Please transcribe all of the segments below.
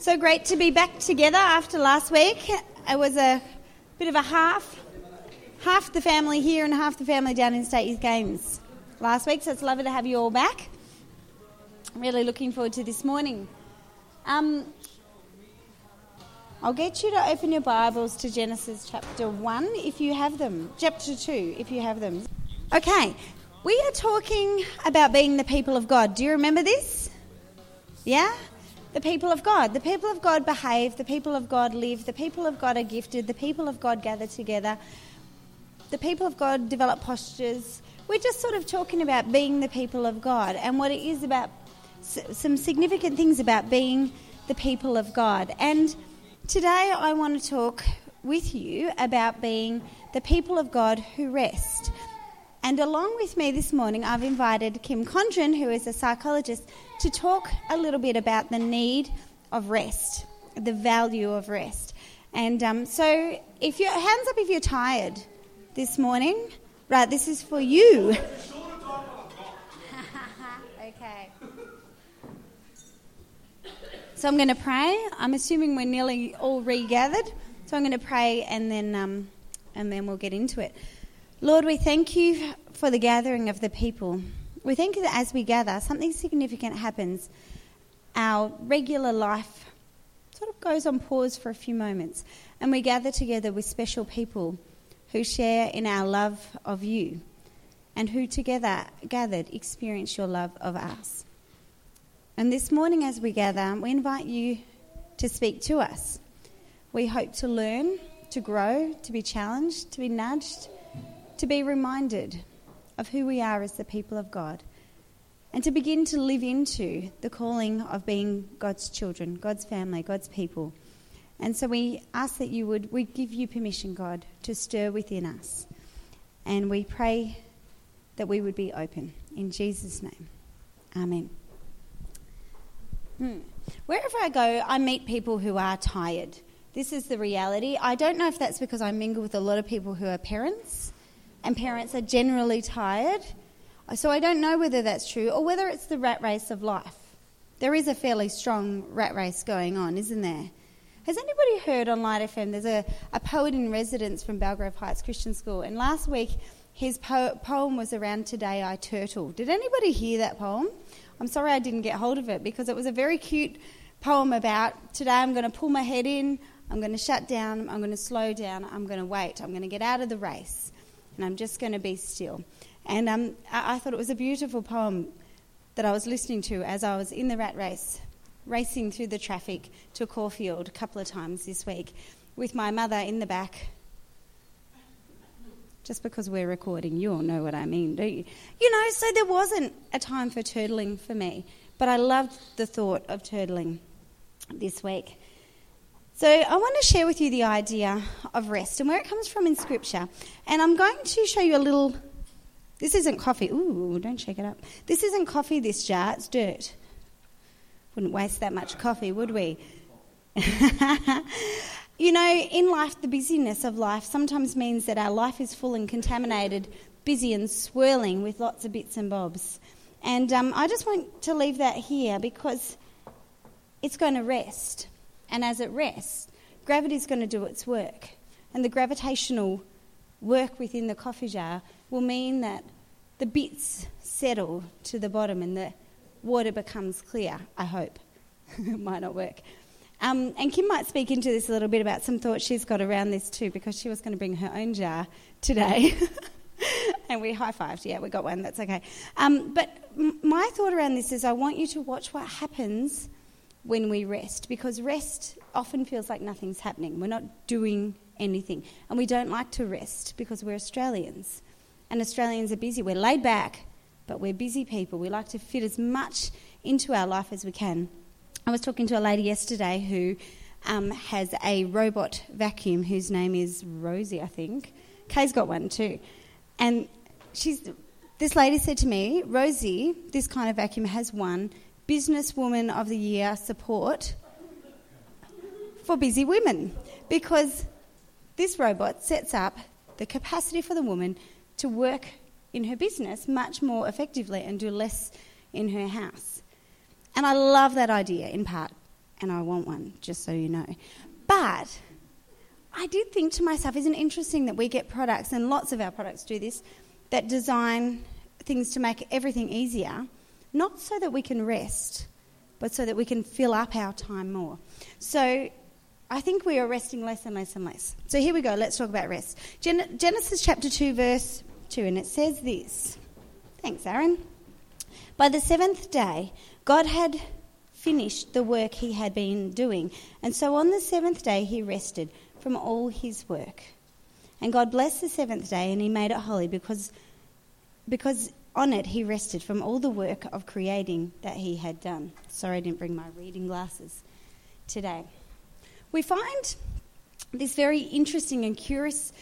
So great to be back together after last week. It was a bit of a half, half the family here and half the family down in State Youth Games last week. So it's lovely to have you all back. Really looking forward to this morning. Um, I'll get you to open your Bibles to Genesis chapter 1 if you have them, chapter 2 if you have them. Okay, we are talking about being the people of God. Do you remember this? Yeah? The people of God. The people of God behave, the people of God live, the people of God are gifted, the people of God gather together, the people of God develop postures. We're just sort of talking about being the people of God and what it is about some significant things about being the people of God. And today I want to talk with you about being the people of God who rest. And along with me this morning, I've invited Kim Condren, who is a psychologist, to talk a little bit about the need of rest, the value of rest. And um, so, if your hands up if you're tired this morning. Right, this is for you. okay. So I'm going to pray. I'm assuming we're nearly all regathered. So I'm going to pray, and then um, and then we'll get into it. Lord, we thank you for the gathering of the people. We thank you that as we gather, something significant happens. Our regular life sort of goes on pause for a few moments, and we gather together with special people who share in our love of you and who together gathered experience your love of us. And this morning, as we gather, we invite you to speak to us. We hope to learn, to grow, to be challenged, to be nudged to be reminded of who we are as the people of God and to begin to live into the calling of being God's children, God's family, God's people. And so we ask that you would, we give you permission, God, to stir within us. And we pray that we would be open. In Jesus' name. Amen. Hmm. Wherever I go, I meet people who are tired. This is the reality. I don't know if that's because I mingle with a lot of people who are parents and parents are generally tired. So I don't know whether that's true or whether it's the rat race of life. There is a fairly strong rat race going on, isn't there? Has anybody heard on Light FM? There's a, a poet in residence from Belgrave Heights Christian School, and last week his po- poem was around Today I Turtle. Did anybody hear that poem? I'm sorry I didn't get hold of it because it was a very cute poem about today I'm going to pull my head in, I'm going to shut down, I'm going to slow down, I'm going to wait, I'm going to get out of the race and I'm just going to be still. And um, I, I thought it was a beautiful poem that I was listening to as I was in the rat race, racing through the traffic to Caulfield a couple of times this week with my mother in the back. Just because we're recording, you all know what I mean, don't you? You know, so there wasn't a time for turtling for me, but I loved the thought of turtling this week. So, I want to share with you the idea of rest and where it comes from in Scripture. And I'm going to show you a little. This isn't coffee. Ooh, don't shake it up. This isn't coffee, this jar. It's dirt. Wouldn't waste that much coffee, would we? you know, in life, the busyness of life sometimes means that our life is full and contaminated, busy and swirling with lots of bits and bobs. And um, I just want to leave that here because it's going to rest and as it rests, gravity is going to do its work. And the gravitational work within the coffee jar will mean that the bits settle to the bottom and the water becomes clear, I hope. it might not work. Um, and Kim might speak into this a little bit about some thoughts she's got around this too, because she was going to bring her own jar today. and we high fived. Yeah, we got one. That's okay. Um, but m- my thought around this is I want you to watch what happens when we rest because rest often feels like nothing's happening. We're not doing anything. And we don't like to rest because we're Australians. And Australians are busy. We're laid back, but we're busy people. We like to fit as much into our life as we can. I was talking to a lady yesterday who um, has a robot vacuum whose name is Rosie, I think. Kay's got one too. And she's, this lady said to me, Rosie, this kind of vacuum has one Businesswoman of the Year support for busy women because this robot sets up the capacity for the woman to work in her business much more effectively and do less in her house. And I love that idea in part. and I want one, just so you know. But I did think to myself, isn't it interesting that we get products, and lots of our products do this, that design things to make everything easier, not so that we can rest, but so that we can fill up our time more. So I think we are resting less and less and less. So here we go, let's talk about rest. Gen- Genesis chapter 2, verse 2, and it says this. Thanks, Aaron. By the seventh day, God had finished the work he had been doing, and so on the seventh day he rested from all his work. And God blessed the seventh day, and he made it holy because, because on it he rested from all the work of creating that he had done. Sorry, I didn't bring my reading glasses today. We find this very interesting and curious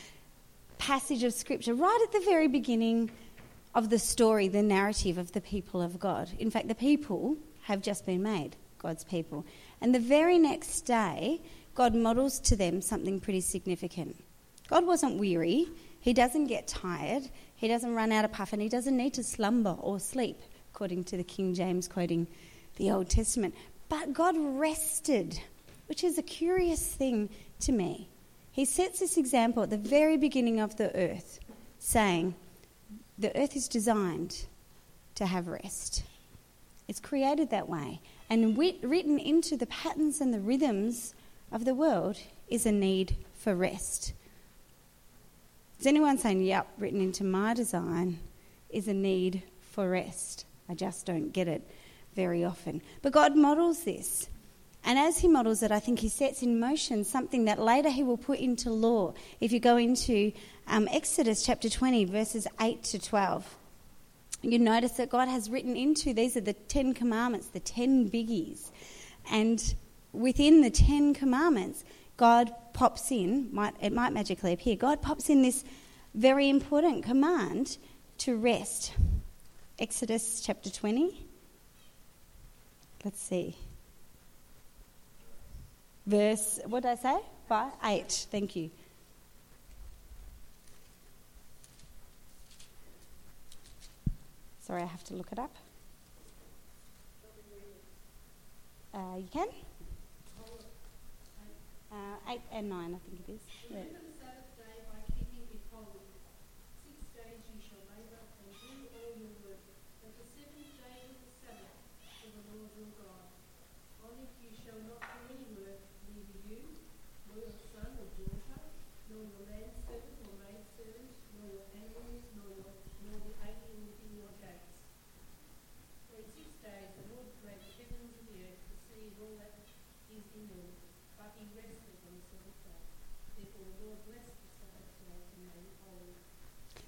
passage of scripture right at the very beginning of the story, the narrative of the people of God. In fact, the people have just been made God's people. And the very next day, God models to them something pretty significant. God wasn't weary, He doesn't get tired, He doesn't run out of puff, and He doesn't need to slumber or sleep, according to the King James quoting the Old Testament. But God rested, which is a curious thing to me. He sets this example at the very beginning of the earth, saying, the earth is designed to have rest. It's created that way. And written into the patterns and the rhythms of the world is a need for rest. Is anyone saying, yep, written into my design is a need for rest? I just don't get it very often. But God models this. And as he models it, I think he sets in motion something that later he will put into law. If you go into um, Exodus chapter 20, verses 8 to 12, you notice that God has written into these are the Ten Commandments, the ten biggies. And within the Ten Commandments, God pops in, might, it might magically appear, God pops in this very important command to rest. Exodus chapter 20. Let's see verse, what did I say? Five? Eight. Thank you. Sorry, I have to look it up. Uh, you can? Eight and nine, I think it is. Yeah.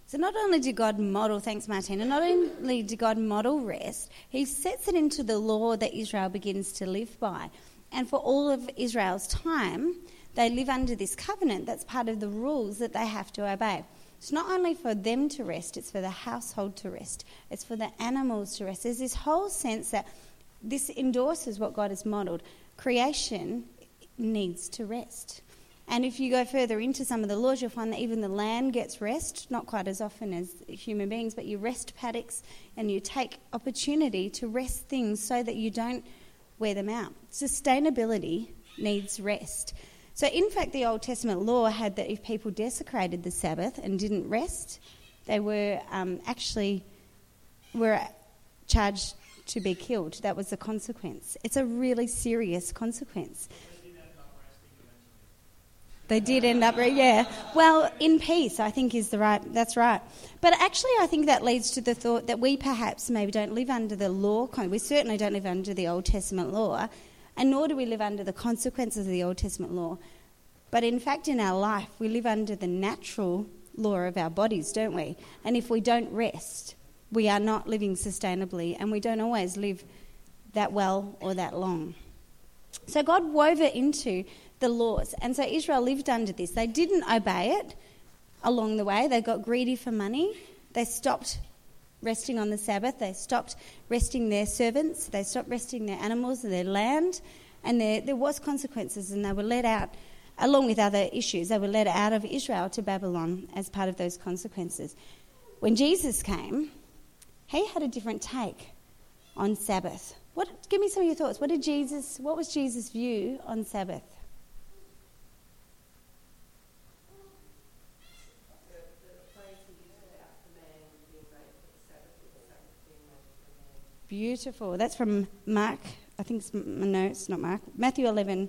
So not only did God model, thanks Martina, not only did God model rest, he sets it into the law that Israel begins to live by. And for all of Israel's time, they live under this covenant that's part of the rules that they have to obey. It's not only for them to rest, it's for the household to rest, it's for the animals to rest. There's this whole sense that this endorses what God has modelled. Creation needs to rest. And if you go further into some of the laws, you'll find that even the land gets rest, not quite as often as human beings, but you rest paddocks and you take opportunity to rest things so that you don't wear them out. Sustainability needs rest. So, in fact, the Old Testament law had that if people desecrated the Sabbath and didn't rest, they were um, actually were charged to be killed. That was the consequence. It's a really serious consequence. They did end up, yeah. Well, in peace, I think is the right. That's right. But actually, I think that leads to the thought that we perhaps maybe don't live under the law. We certainly don't live under the Old Testament law, and nor do we live under the consequences of the Old Testament law. But in fact, in our life, we live under the natural law of our bodies, don't we? And if we don't rest, we are not living sustainably, and we don't always live that well or that long. So God wove it into the laws. And so Israel lived under this. They didn't obey it along the way. They got greedy for money. They stopped resting on the Sabbath. They stopped resting their servants. They stopped resting their animals and their land. And there, there was consequences, and they were let out, along with other issues. They were led out of Israel to Babylon as part of those consequences. When Jesus came, he had a different take on Sabbath. What, give me some of your thoughts. What did Jesus? What was Jesus' view on Sabbath? Beautiful. That's from Mark. I think it's no, it's not Mark. Matthew 11,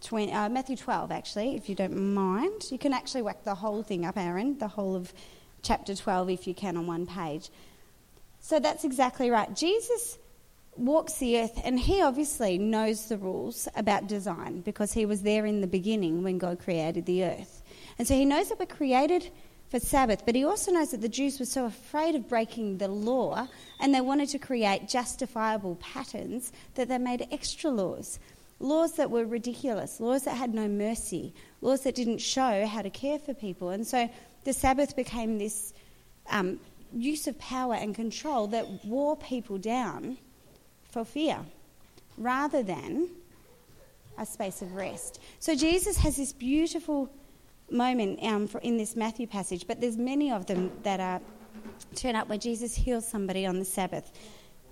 20, uh, Matthew 12, actually, if you don't mind. You can actually whack the whole thing up, Aaron, the whole of chapter 12, if you can, on one page. So that's exactly right. Jesus walks the earth, and he obviously knows the rules about design because he was there in the beginning when God created the earth. And so he knows that we're created for Sabbath, but he also knows that the Jews were so afraid of breaking the law and they wanted to create justifiable patterns that they made extra laws. Laws that were ridiculous, laws that had no mercy, laws that didn't show how to care for people. And so the Sabbath became this um, use of power and control that wore people down for fear rather than a space of rest. So Jesus has this beautiful moment um, in this Matthew passage, but there's many of them that are turn up where Jesus heals somebody on the Sabbath.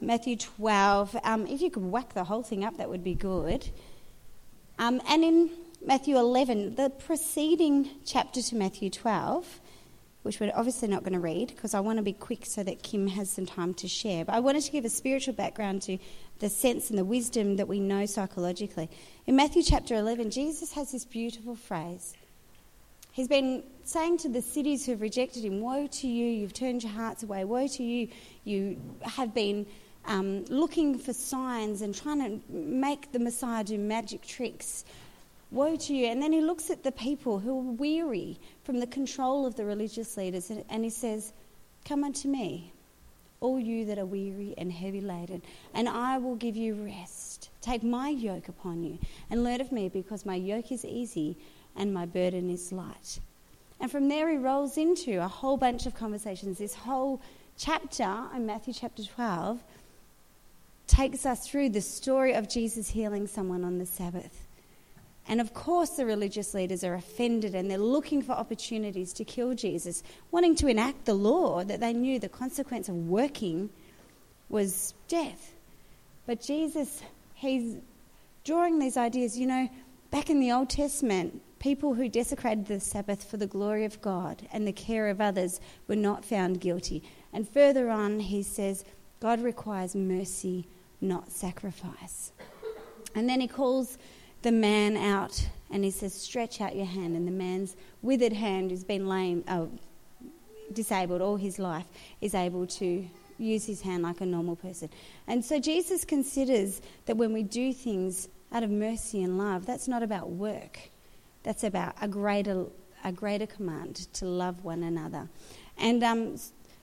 Matthew 12. Um, if you could whack the whole thing up, that would be good. Um, and in Matthew 11, the preceding chapter to Matthew 12, which we're obviously not going to read because I want to be quick so that Kim has some time to share. But I wanted to give a spiritual background to the sense and the wisdom that we know psychologically. In Matthew chapter 11, Jesus has this beautiful phrase He's been saying to the cities who have rejected him, Woe to you, you've turned your hearts away. Woe to you, you have been um, looking for signs and trying to make the Messiah do magic tricks. Woe to you. And then he looks at the people who are weary from the control of the religious leaders and, and he says, Come unto me, all you that are weary and heavy laden, and I will give you rest. Take my yoke upon you and learn of me, because my yoke is easy and my burden is light. And from there, he rolls into a whole bunch of conversations. This whole chapter in Matthew chapter 12 takes us through the story of Jesus healing someone on the Sabbath. And of course, the religious leaders are offended and they're looking for opportunities to kill Jesus, wanting to enact the law that they knew the consequence of working was death. But Jesus, he's drawing these ideas. You know, back in the Old Testament, People who desecrated the Sabbath for the glory of God and the care of others were not found guilty. And further on, he says, God requires mercy, not sacrifice. And then he calls the man out and he says, Stretch out your hand. And the man's withered hand, who's been lame, oh, disabled all his life, is able to use his hand like a normal person. And so Jesus considers that when we do things out of mercy and love, that's not about work. That's about a greater, a greater command to love one another. And um,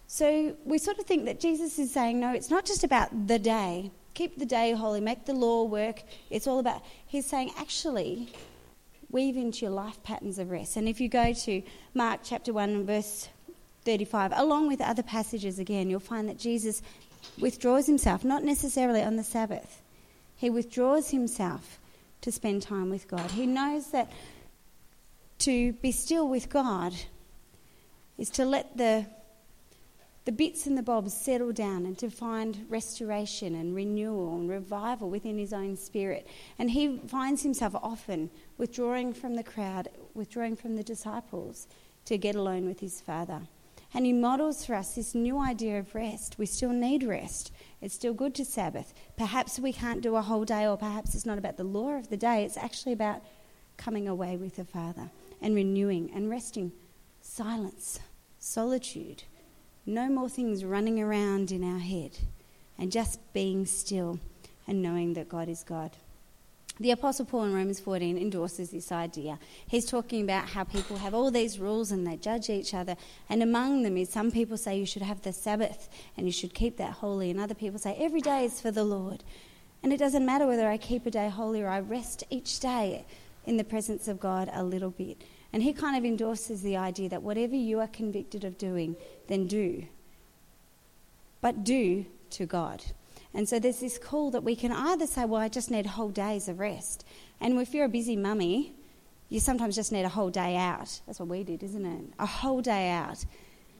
so we sort of think that Jesus is saying, no, it's not just about the day. Keep the day holy, make the law work. It's all about, he's saying, actually, weave into your life patterns of rest. And if you go to Mark chapter 1 verse 35, along with other passages again, you'll find that Jesus withdraws himself, not necessarily on the Sabbath. He withdraws himself to spend time with God. He knows that to be still with God is to let the, the bits and the bobs settle down and to find restoration and renewal and revival within his own spirit. And he finds himself often withdrawing from the crowd, withdrawing from the disciples to get alone with his Father. And he models for us this new idea of rest. We still need rest. It's still good to Sabbath. Perhaps we can't do a whole day, or perhaps it's not about the law of the day, it's actually about coming away with the Father and renewing and resting. Silence, solitude, no more things running around in our head, and just being still and knowing that God is God. The Apostle Paul in Romans 14 endorses this idea. He's talking about how people have all these rules and they judge each other. And among them is some people say you should have the Sabbath and you should keep that holy, and other people say every day is for the Lord. And it doesn't matter whether I keep a day holy or I rest each day in the presence of God a little bit. And he kind of endorses the idea that whatever you are convicted of doing, then do. But do to God. And so there's this call that we can either say, well, I just need whole days of rest. And if you're a busy mummy, you sometimes just need a whole day out. That's what we did, isn't it? A whole day out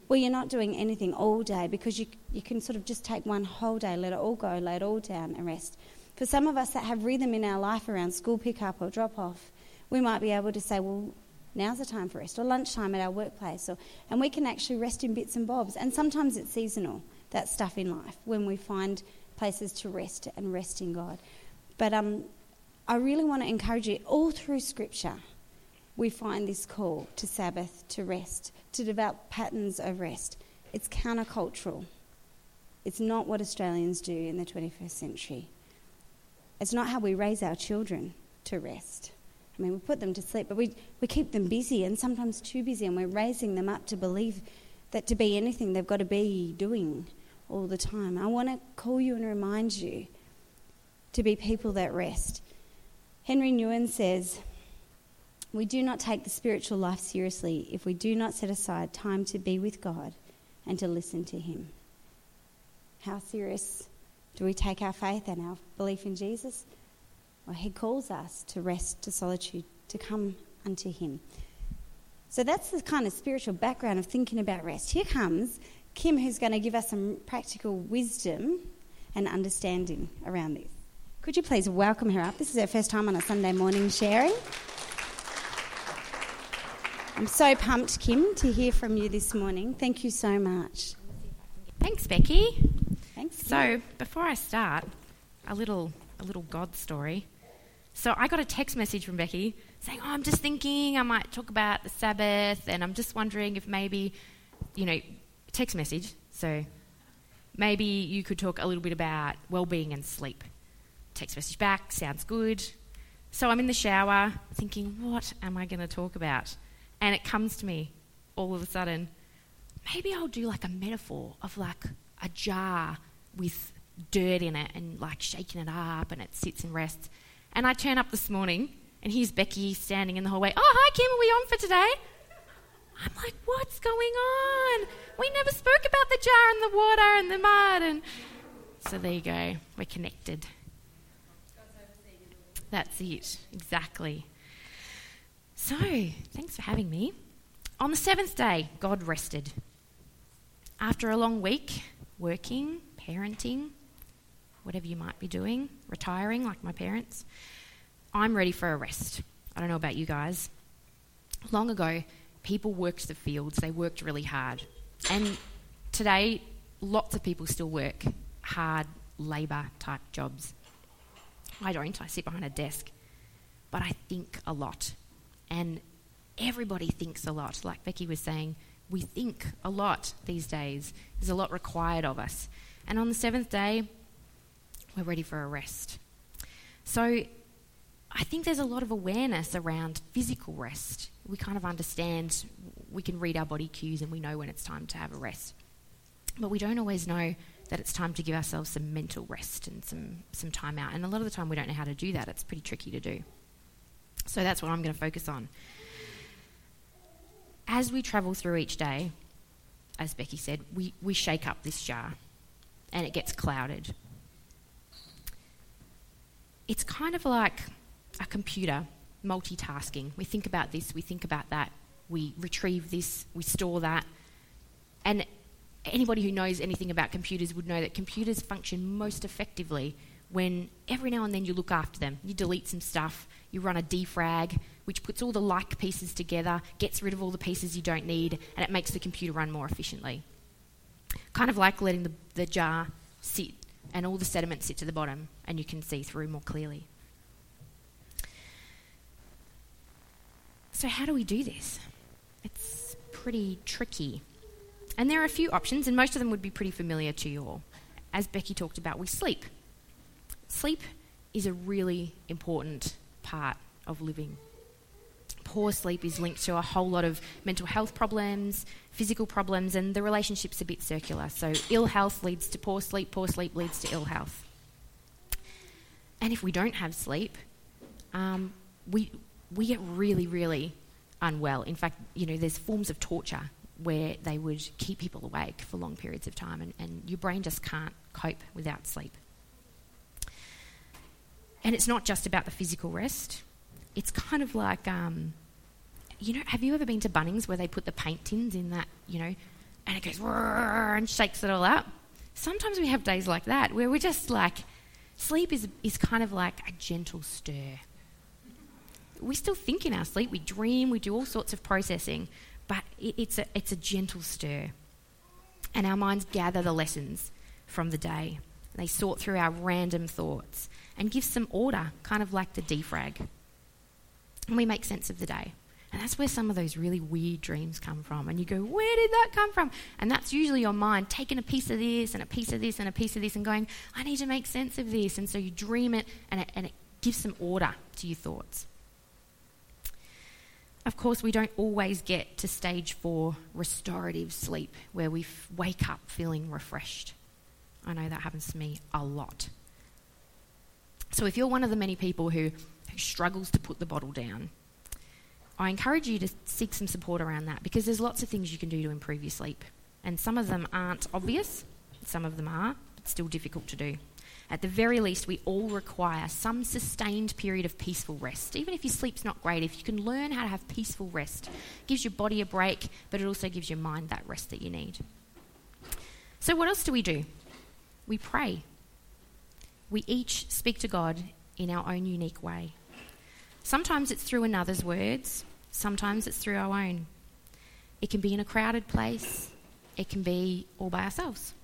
Well, you're not doing anything all day because you, you can sort of just take one whole day, let it all go, lay it all down and rest. For some of us that have rhythm in our life around school pickup or drop off, we might be able to say, well, now's the time for rest, or lunchtime at our workplace, or, and we can actually rest in bits and bobs. And sometimes it's seasonal, that stuff in life, when we find places to rest and rest in God. But um, I really want to encourage you, all through Scripture, we find this call to Sabbath, to rest, to develop patterns of rest. It's countercultural. It's not what Australians do in the 21st century. It's not how we raise our children to rest. I mean, we put them to sleep, but we, we keep them busy and sometimes too busy, and we're raising them up to believe that to be anything, they've got to be doing all the time. I want to call you and remind you to be people that rest. Henri Nouwen says, We do not take the spiritual life seriously if we do not set aside time to be with God and to listen to Him. How serious do we take our faith and our belief in Jesus? Well, He calls us to rest, to solitude, to come unto Him. So that's the kind of spiritual background of thinking about rest. Here comes Kim, who's going to give us some practical wisdom and understanding around this. Could you please welcome her up? This is her first time on a Sunday morning sharing. I'm so pumped, Kim, to hear from you this morning. Thank you so much. Thanks, Becky. So, before I start, a little a little God story. So, I got a text message from Becky saying, "Oh, I'm just thinking I might talk about the Sabbath, and I'm just wondering if maybe, you know, text message. So, maybe you could talk a little bit about well-being and sleep." Text message back, sounds good. So I'm in the shower thinking, what am I going to talk about? And it comes to me all of a sudden, maybe I'll do like a metaphor of like a jar with dirt in it and like shaking it up and it sits and rests. And I turn up this morning and here's Becky standing in the hallway. Oh, hi, Kim, are we on for today? I'm like, what's going on? We never spoke about the jar and the water and the mud. And so there you go, we're connected. That's it, exactly. So, thanks for having me. On the seventh day, God rested. After a long week, working, parenting, whatever you might be doing, retiring like my parents, I'm ready for a rest. I don't know about you guys. Long ago, people worked the fields, they worked really hard. And today, lots of people still work hard labour type jobs. I don't, I sit behind a desk. But I think a lot. And everybody thinks a lot. Like Becky was saying, we think a lot these days. There's a lot required of us. And on the seventh day, we're ready for a rest. So I think there's a lot of awareness around physical rest. We kind of understand, we can read our body cues and we know when it's time to have a rest. But we don't always know that it's time to give ourselves some mental rest and some, some time out. And a lot of the time we don't know how to do that. It's pretty tricky to do. So that's what I'm going to focus on. As we travel through each day, as Becky said, we, we shake up this jar and it gets clouded. It's kind of like a computer multitasking. We think about this, we think about that, we retrieve this, we store that. And anybody who knows anything about computers would know that computers function most effectively when every now and then you look after them. You delete some stuff, you run a defrag, which puts all the like pieces together, gets rid of all the pieces you don't need, and it makes the computer run more efficiently. Kind of like letting the, the jar sit and all the sediment sit to the bottom, and you can see through more clearly. So, how do we do this? It's pretty tricky. And there are a few options, and most of them would be pretty familiar to you all. As Becky talked about, we sleep. Sleep is a really important part of living. Poor sleep is linked to a whole lot of mental health problems, physical problems, and the relationship's a bit circular. So, ill health leads to poor sleep, poor sleep leads to ill health. And if we don't have sleep, um, we, we get really, really unwell. In fact, you know, there's forms of torture where they would keep people awake for long periods of time, and, and your brain just can't cope without sleep. And it's not just about the physical rest. It's kind of like, um, you know, have you ever been to Bunnings where they put the paint tins in that, you know, and it goes and shakes it all up. Sometimes we have days like that where we're just like, sleep is, is kind of like a gentle stir. We still think in our sleep, we dream, we do all sorts of processing, but it, it's, a, it's a gentle stir. And our minds gather the lessons from the day. They sort through our random thoughts and give some order, kind of like the defrag. And we make sense of the day. And that's where some of those really weird dreams come from. And you go, where did that come from? And that's usually your mind taking a piece of this and a piece of this and a piece of this and going, I need to make sense of this. And so you dream it and it, and it gives some order to your thoughts. Of course, we don't always get to stage four, restorative sleep, where we f- wake up feeling refreshed. I know that happens to me a lot. So if you're one of the many people who, who struggles to put the bottle down, I encourage you to seek some support around that because there's lots of things you can do to improve your sleep. And some of them aren't obvious, some of them are, but still difficult to do. At the very least, we all require some sustained period of peaceful rest. Even if your sleep's not great, if you can learn how to have peaceful rest, it gives your body a break, but it also gives your mind that rest that you need. So, what else do we do? we pray. We each speak to God in our own unique way. Sometimes it's through another's words, sometimes it's through our own. It can be in a crowded place, it can be all by ourselves.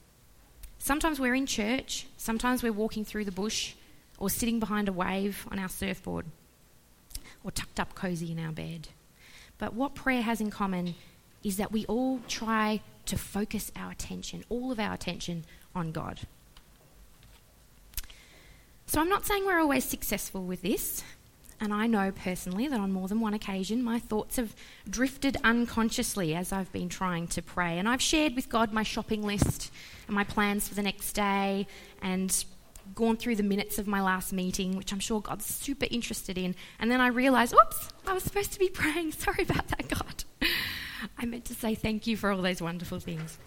Sometimes we're in church, sometimes we're walking through the bush or sitting behind a wave on our surfboard or tucked up cozy in our bed. But what prayer has in common is that we all try to focus our attention, all of our attention, on God. So I'm not saying we're always successful with this, and I know personally that on more than one occasion my thoughts have drifted unconsciously as I've been trying to pray. And I've shared with God my shopping list and my plans for the next day and gone through the minutes of my last meeting, which I'm sure God's super interested in. And then I realised, oops, I was supposed to be praying. Sorry about that, God. I meant to say thank you for all those wonderful things.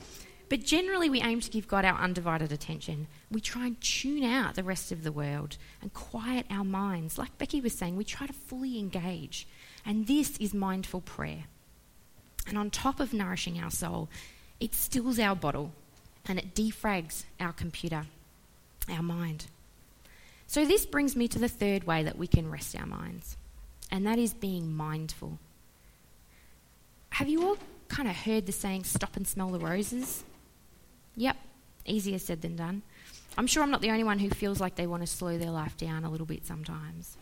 But generally, we aim to give God our undivided attention. We try and tune out the rest of the world and quiet our minds. Like Becky was saying, we try to fully engage. And this is mindful prayer. And on top of nourishing our soul, it stills our bottle and it defrags our computer, our mind. So, this brings me to the third way that we can rest our minds, and that is being mindful. Have you all kind of heard the saying, stop and smell the roses? Yep, easier said than done. I'm sure I'm not the only one who feels like they want to slow their life down a little bit sometimes.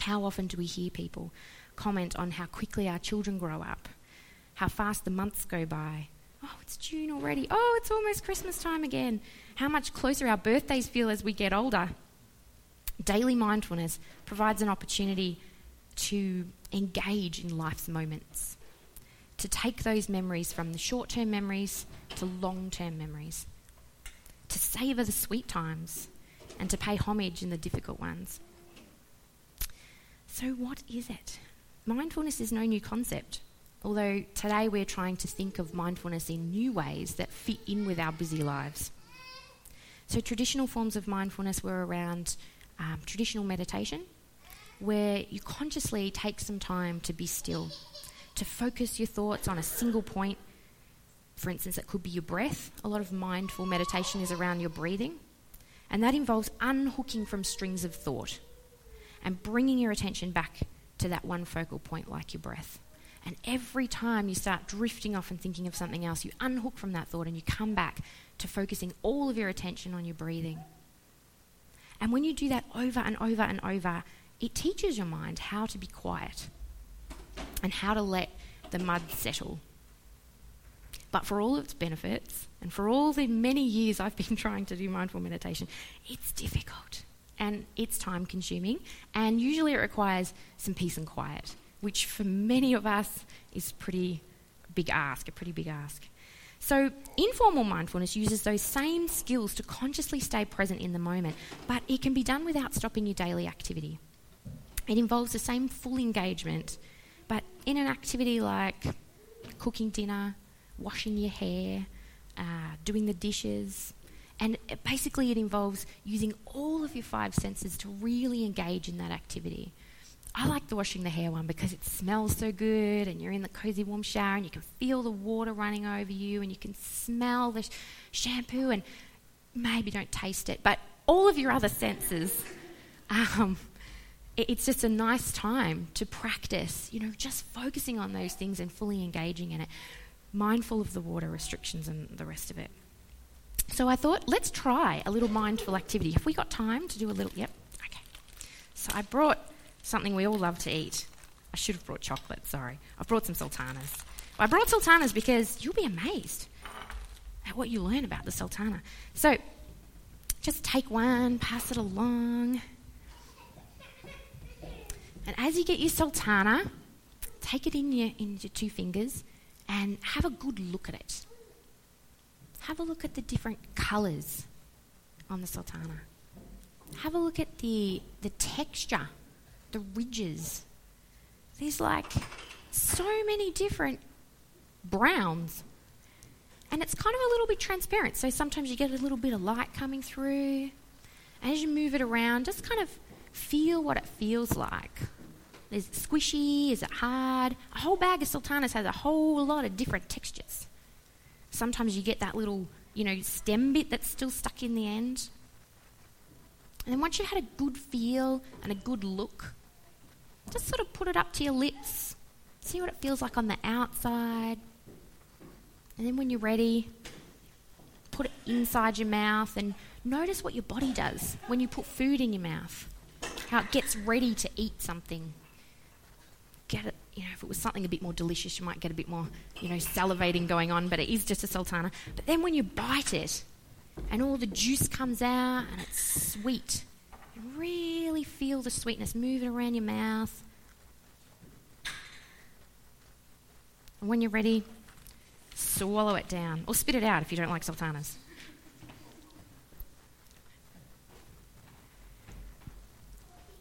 How often do we hear people comment on how quickly our children grow up, how fast the months go by? Oh, it's June already. Oh, it's almost Christmas time again. How much closer our birthdays feel as we get older. Daily mindfulness provides an opportunity to engage in life's moments to take those memories from the short term memories to long term memories, to savour the sweet times and to pay homage in the difficult ones. So, what is it? Mindfulness is no new concept, although today we're trying to think of mindfulness in new ways that fit in with our busy lives. So, traditional forms of mindfulness were around um, traditional meditation, where you consciously take some time to be still to focus your thoughts on a single point. For instance, it could be your breath. A lot of mindful meditation is around your breathing. And that involves unhooking from strings of thought and bringing your attention back to that one focal point, like your breath. And every time you start drifting off and thinking of something else, you unhook from that thought and you come back to focusing all of your attention on your breathing. And when you do that over and over and over, it teaches your mind how to be quiet and how to let the mud settle. But for all its benefits, and for all the many years I've been trying to do mindful meditation, it's difficult and it's time consuming, and usually it requires some peace and quiet, which for many of us is pretty big ask, a pretty big ask. So, informal mindfulness uses those same skills to consciously stay present in the moment, but it can be done without stopping your daily activity. It involves the same full engagement but in an activity like cooking dinner, washing your hair, uh, doing the dishes, and it basically it involves using all of your five senses to really engage in that activity. I like the washing the hair one because it smells so good and you're in the cozy warm shower and you can feel the water running over you and you can smell the sh- shampoo and maybe don't taste it, but all of your other senses. Um, it's just a nice time to practice, you know, just focusing on those things and fully engaging in it, mindful of the water restrictions and the rest of it. So I thought, let's try a little mindful activity. Have we got time to do a little? Yep. Okay. So I brought something we all love to eat. I should have brought chocolate, sorry. I've brought some sultanas. I brought sultanas because you'll be amazed at what you learn about the sultana. So just take one, pass it along. And as you get your sultana, take it in your, in your two fingers and have a good look at it. Have a look at the different colours on the sultana. Have a look at the, the texture the ridges. There's like so many different browns. And it's kind of a little bit transparent. So sometimes you get a little bit of light coming through. As you move it around, just kind of feel what it feels like. Is it squishy? Is it hard? A whole bag of sultanas has a whole lot of different textures. Sometimes you get that little, you know, stem bit that's still stuck in the end. And then once you've had a good feel and a good look, just sort of put it up to your lips. See what it feels like on the outside. And then when you're ready, put it inside your mouth and notice what your body does when you put food in your mouth. It gets ready to eat something. Get it, you know, if it was something a bit more delicious, you might get a bit more, you know, salivating going on, but it is just a sultana. But then when you bite it and all the juice comes out and it's sweet, you really feel the sweetness moving around your mouth. And when you're ready, swallow it down or spit it out if you don't like sultanas.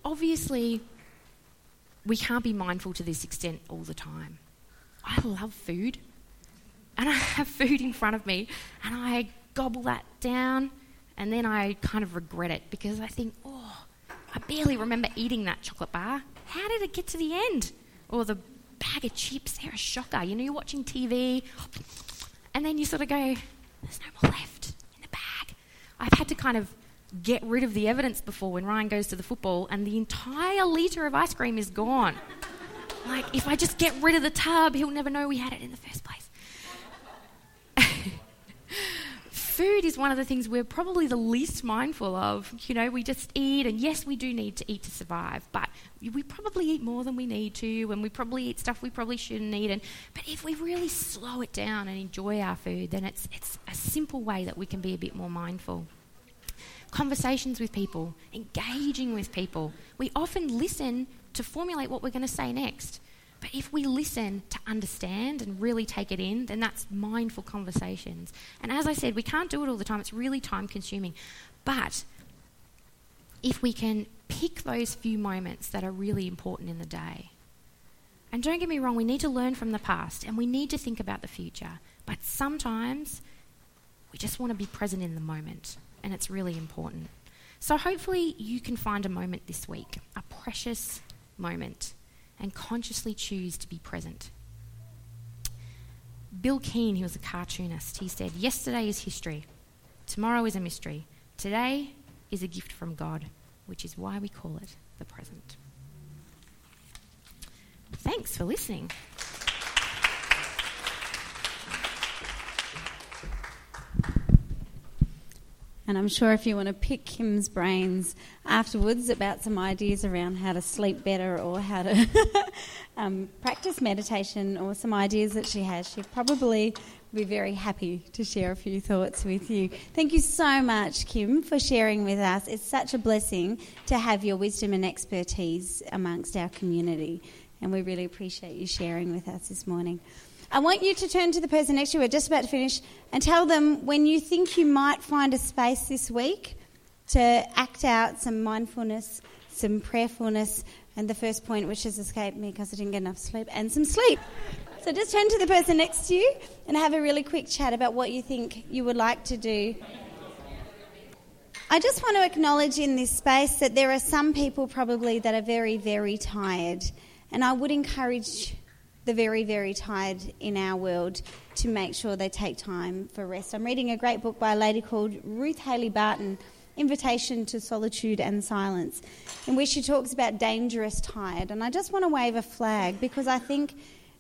Obviously, we can't be mindful to this extent all the time. I love food, and I have food in front of me, and I gobble that down, and then I kind of regret it because I think, oh, I barely remember eating that chocolate bar. How did it get to the end? Or the bag of chips, they're a shocker. You know, you're watching TV, and then you sort of go, there's no more left in the bag. I've had to kind of get rid of the evidence before when Ryan goes to the football and the entire litre of ice cream is gone. like, if I just get rid of the tub, he'll never know we had it in the first place. food is one of the things we're probably the least mindful of. You know, we just eat, and yes, we do need to eat to survive, but we probably eat more than we need to, and we probably eat stuff we probably shouldn't eat. And but if we really slow it down and enjoy our food, then it's it's a simple way that we can be a bit more mindful. Conversations with people, engaging with people. We often listen to formulate what we're going to say next. But if we listen to understand and really take it in, then that's mindful conversations. And as I said, we can't do it all the time, it's really time consuming. But if we can pick those few moments that are really important in the day, and don't get me wrong, we need to learn from the past and we need to think about the future. But sometimes we just want to be present in the moment, and it's really important. So hopefully, you can find a moment this week, a precious moment and consciously choose to be present. Bil Keane, he was a cartoonist, he said, Yesterday is history, tomorrow is a mystery, today is a gift from God, which is why we call it the present. Thanks for listening. And I'm sure if you want to pick Kim's brains afterwards about some ideas around how to sleep better or how to um, practice meditation or some ideas that she has, she'd probably be very happy to share a few thoughts with you. Thank you so much, Kim, for sharing with us. It's such a blessing to have your wisdom and expertise amongst our community, and we really appreciate you sharing with us this morning. I want you to turn to the person next to you, we're just about to finish, and tell them when you think you might find a space this week to act out some mindfulness, some prayerfulness, and the first point, which has escaped me because I didn't get enough sleep, and some sleep. So just turn to the person next to you and have a really quick chat about what you think you would like to do. I just want to acknowledge in this space that there are some people probably that are very, very tired. And I would encourage the very, very tired in our world to make sure they take time for rest. I'm reading a great book by a lady called Ruth Haley Barton, Invitation to Solitude and Silence, in which she talks about dangerous tired. And I just want to wave a flag because I think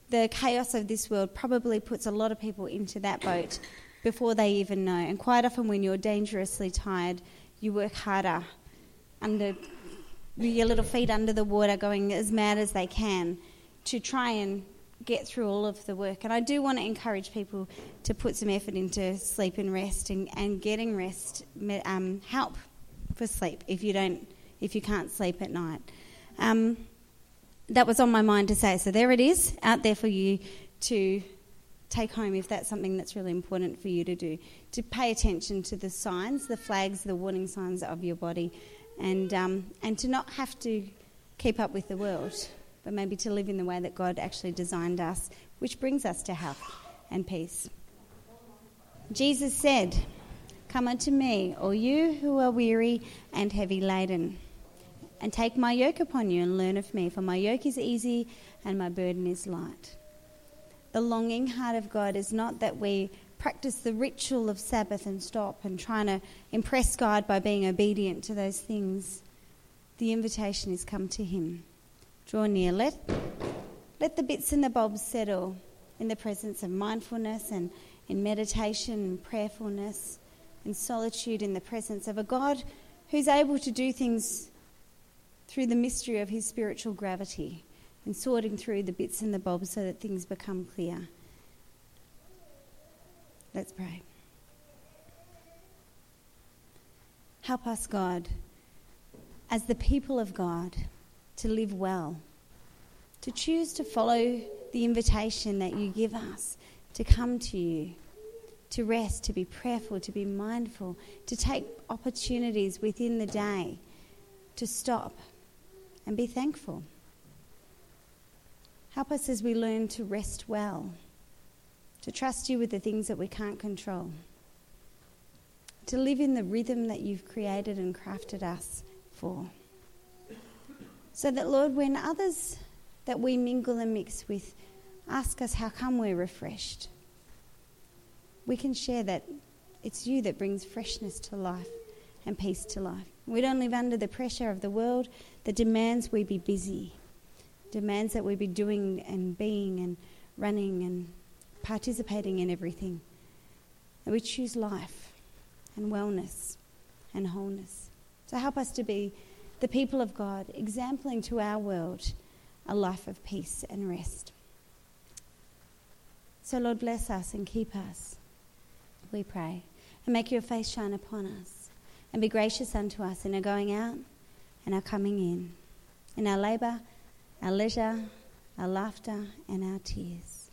the chaos of this world probably puts a lot of people into that boat before they even know. And quite often, when you're dangerously tired, you work harder under your little feet under the water, going as mad as they can to try and get through all of the work. And I do want to encourage people to put some effort into sleep and rest and, and getting rest um, help for sleep if you don't if you can't sleep at night. Um, that was on my mind to say. So there it is out there for you to take home if that's something that's really important for you to do. To pay attention to the signs, the flags, the warning signs of your body, and um, and to not have to keep up with the world, but maybe to live in the way that God actually designed us, which brings us to health and peace. Jesus said, "Come unto me, all you who are weary and heavy laden." And take my yoke upon you and learn of me, for my yoke is easy and my burden is light the longing heart of God is not that we practice the ritual of Sabbath and stop and trying to impress God by being obedient to those things. The invitation is come to Him. Draw near. Let, let the bits and the bobs settle in the presence of mindfulness and in meditation and prayerfulness and solitude in the presence of a God who's able to do things through the mystery of His spiritual gravity and sorting through the bits and the bobs so that things become clear. Let's pray. Help us, God, as the people of God, to live well, to choose to follow the invitation that you give us to come to you, to rest, to be prayerful, to be mindful, to take opportunities within the day to stop and be thankful. Help us as we learn to rest well, to trust you with the things that we can't control, to live in the rhythm that you've created and crafted us for. So that, Lord, when others that we mingle and mix with ask us how come we're refreshed, we can share that it's you that brings freshness to life and peace to life. We don't live under the pressure of the world that demands we be busy demands that we be doing and being and running and participating in everything. That we choose life and wellness and wholeness. So help us to be the people of God, exempling to our world a life of peace and rest. So, Lord, bless us and keep us, we pray. And make your face shine upon us. And be gracious unto us in our going out and our coming in, in our labour our leisure, our laughter, and our tears.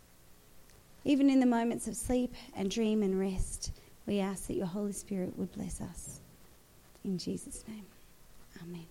Even in the moments of sleep and dream and rest, we ask that your Holy Spirit would bless us. In Jesus' name, Amen.